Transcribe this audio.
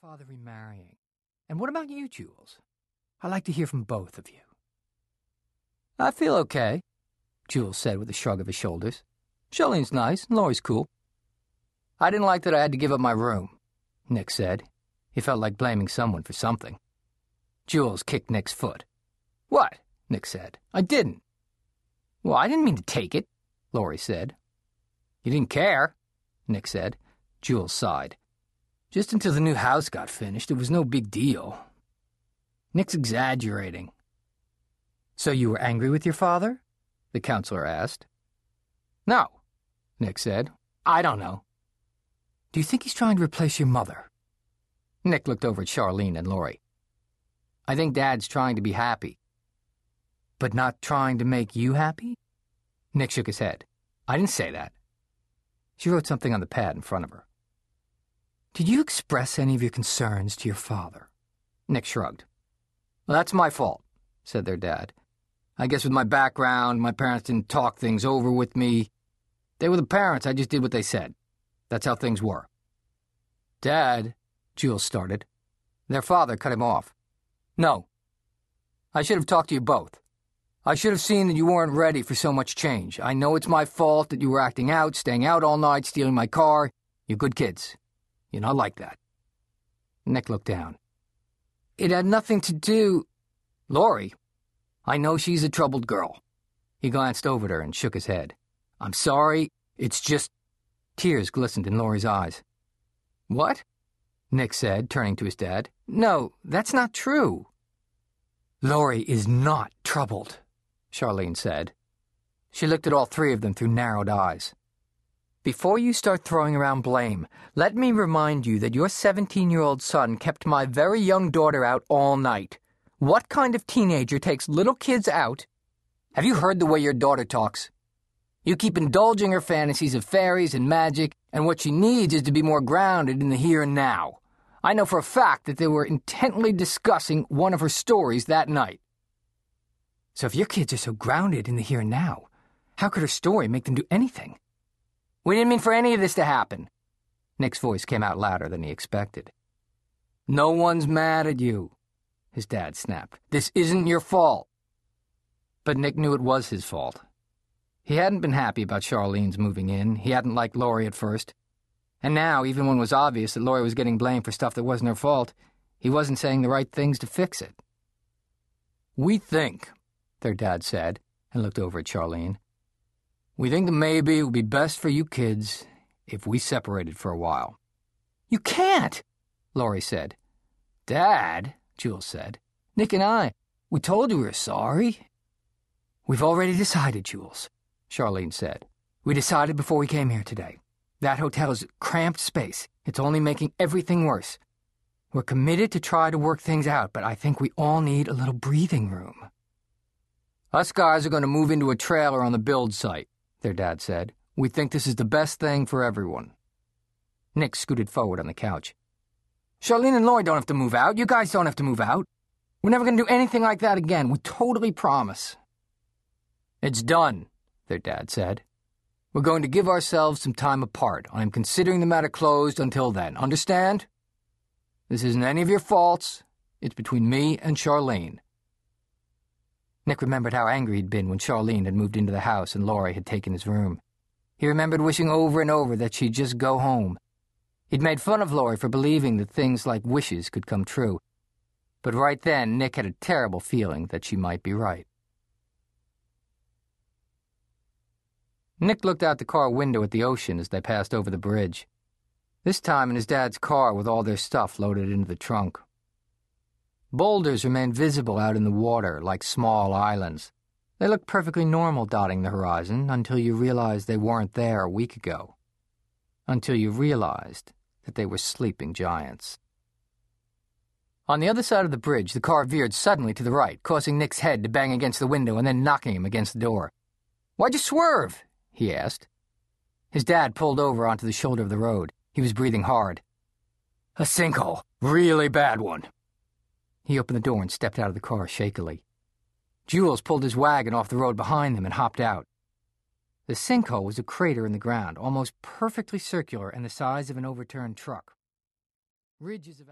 father remarrying? And what about you, Jules? I'd like to hear from both of you. I feel okay, Jules said with a shrug of his shoulders. Charlene's nice, and Laurie's cool. I didn't like that I had to give up my room, Nick said. He felt like blaming someone for something. Jules kicked Nick's foot. What? Nick said. I didn't. Well, I didn't mean to take it, Laurie said. You didn't care, Nick said. Jules sighed. Just until the new house got finished, it was no big deal. Nick's exaggerating. So you were angry with your father? The counselor asked. No, Nick said. I don't know. Do you think he's trying to replace your mother? Nick looked over at Charlene and Laurie. I think Dad's trying to be happy. But not trying to make you happy? Nick shook his head. I didn't say that. She wrote something on the pad in front of her. Did you express any of your concerns to your father? Nick shrugged. Well, that's my fault, said their dad. I guess with my background, my parents didn't talk things over with me. They were the parents, I just did what they said. That's how things were. Dad, Jules started. Their father cut him off. No. I should have talked to you both. I should have seen that you weren't ready for so much change. I know it's my fault that you were acting out, staying out all night, stealing my car. You're good kids. You're not like that. Nick looked down. It had nothing to do. Laurie, I know she's a troubled girl. He glanced over at her and shook his head. I'm sorry. It's just. Tears glistened in Laurie's eyes. What? Nick said, turning to his dad. No, that's not true. Laurie is not troubled, Charlene said. She looked at all three of them through narrowed eyes. Before you start throwing around blame, let me remind you that your 17 year old son kept my very young daughter out all night. What kind of teenager takes little kids out? Have you heard the way your daughter talks? You keep indulging her fantasies of fairies and magic, and what she needs is to be more grounded in the here and now. I know for a fact that they were intently discussing one of her stories that night. So if your kids are so grounded in the here and now, how could her story make them do anything? We didn't mean for any of this to happen. Nick's voice came out louder than he expected. No one's mad at you, his dad snapped. This isn't your fault. But Nick knew it was his fault. He hadn't been happy about Charlene's moving in. He hadn't liked Laurie at first. And now, even when it was obvious that Laurie was getting blamed for stuff that wasn't her fault, he wasn't saying the right things to fix it. We think, their dad said, and looked over at Charlene, we think that maybe it would be best for you kids if we separated for a while. You can't, Laurie said. Dad, Jules said. Nick and I, we told you we were sorry. We've already decided, Jules, Charlene said. We decided before we came here today. That hotel is cramped space. It's only making everything worse. We're committed to try to work things out, but I think we all need a little breathing room. Us guys are going to move into a trailer on the build site their dad said. We think this is the best thing for everyone. Nick scooted forward on the couch. Charlene and Laurie don't have to move out. You guys don't have to move out. We're never going to do anything like that again. We totally promise. It's done, their dad said. We're going to give ourselves some time apart. I'm considering the matter closed until then. Understand? This isn't any of your faults. It's between me and Charlene. Nick remembered how angry he'd been when Charlene had moved into the house and Laurie had taken his room. He remembered wishing over and over that she'd just go home. He'd made fun of Laurie for believing that things like wishes could come true. But right then, Nick had a terrible feeling that she might be right. Nick looked out the car window at the ocean as they passed over the bridge. This time in his dad's car with all their stuff loaded into the trunk. Boulders remained visible out in the water like small islands. They looked perfectly normal dotting the horizon until you realized they weren't there a week ago. Until you realized that they were sleeping giants. On the other side of the bridge, the car veered suddenly to the right, causing Nick's head to bang against the window and then knocking him against the door. Why'd you swerve? he asked. His dad pulled over onto the shoulder of the road. He was breathing hard. A sinkhole. Really bad one. He opened the door and stepped out of the car shakily. Jules pulled his wagon off the road behind them and hopped out. The sinkhole was a crater in the ground, almost perfectly circular and the size of an overturned truck. Ridges of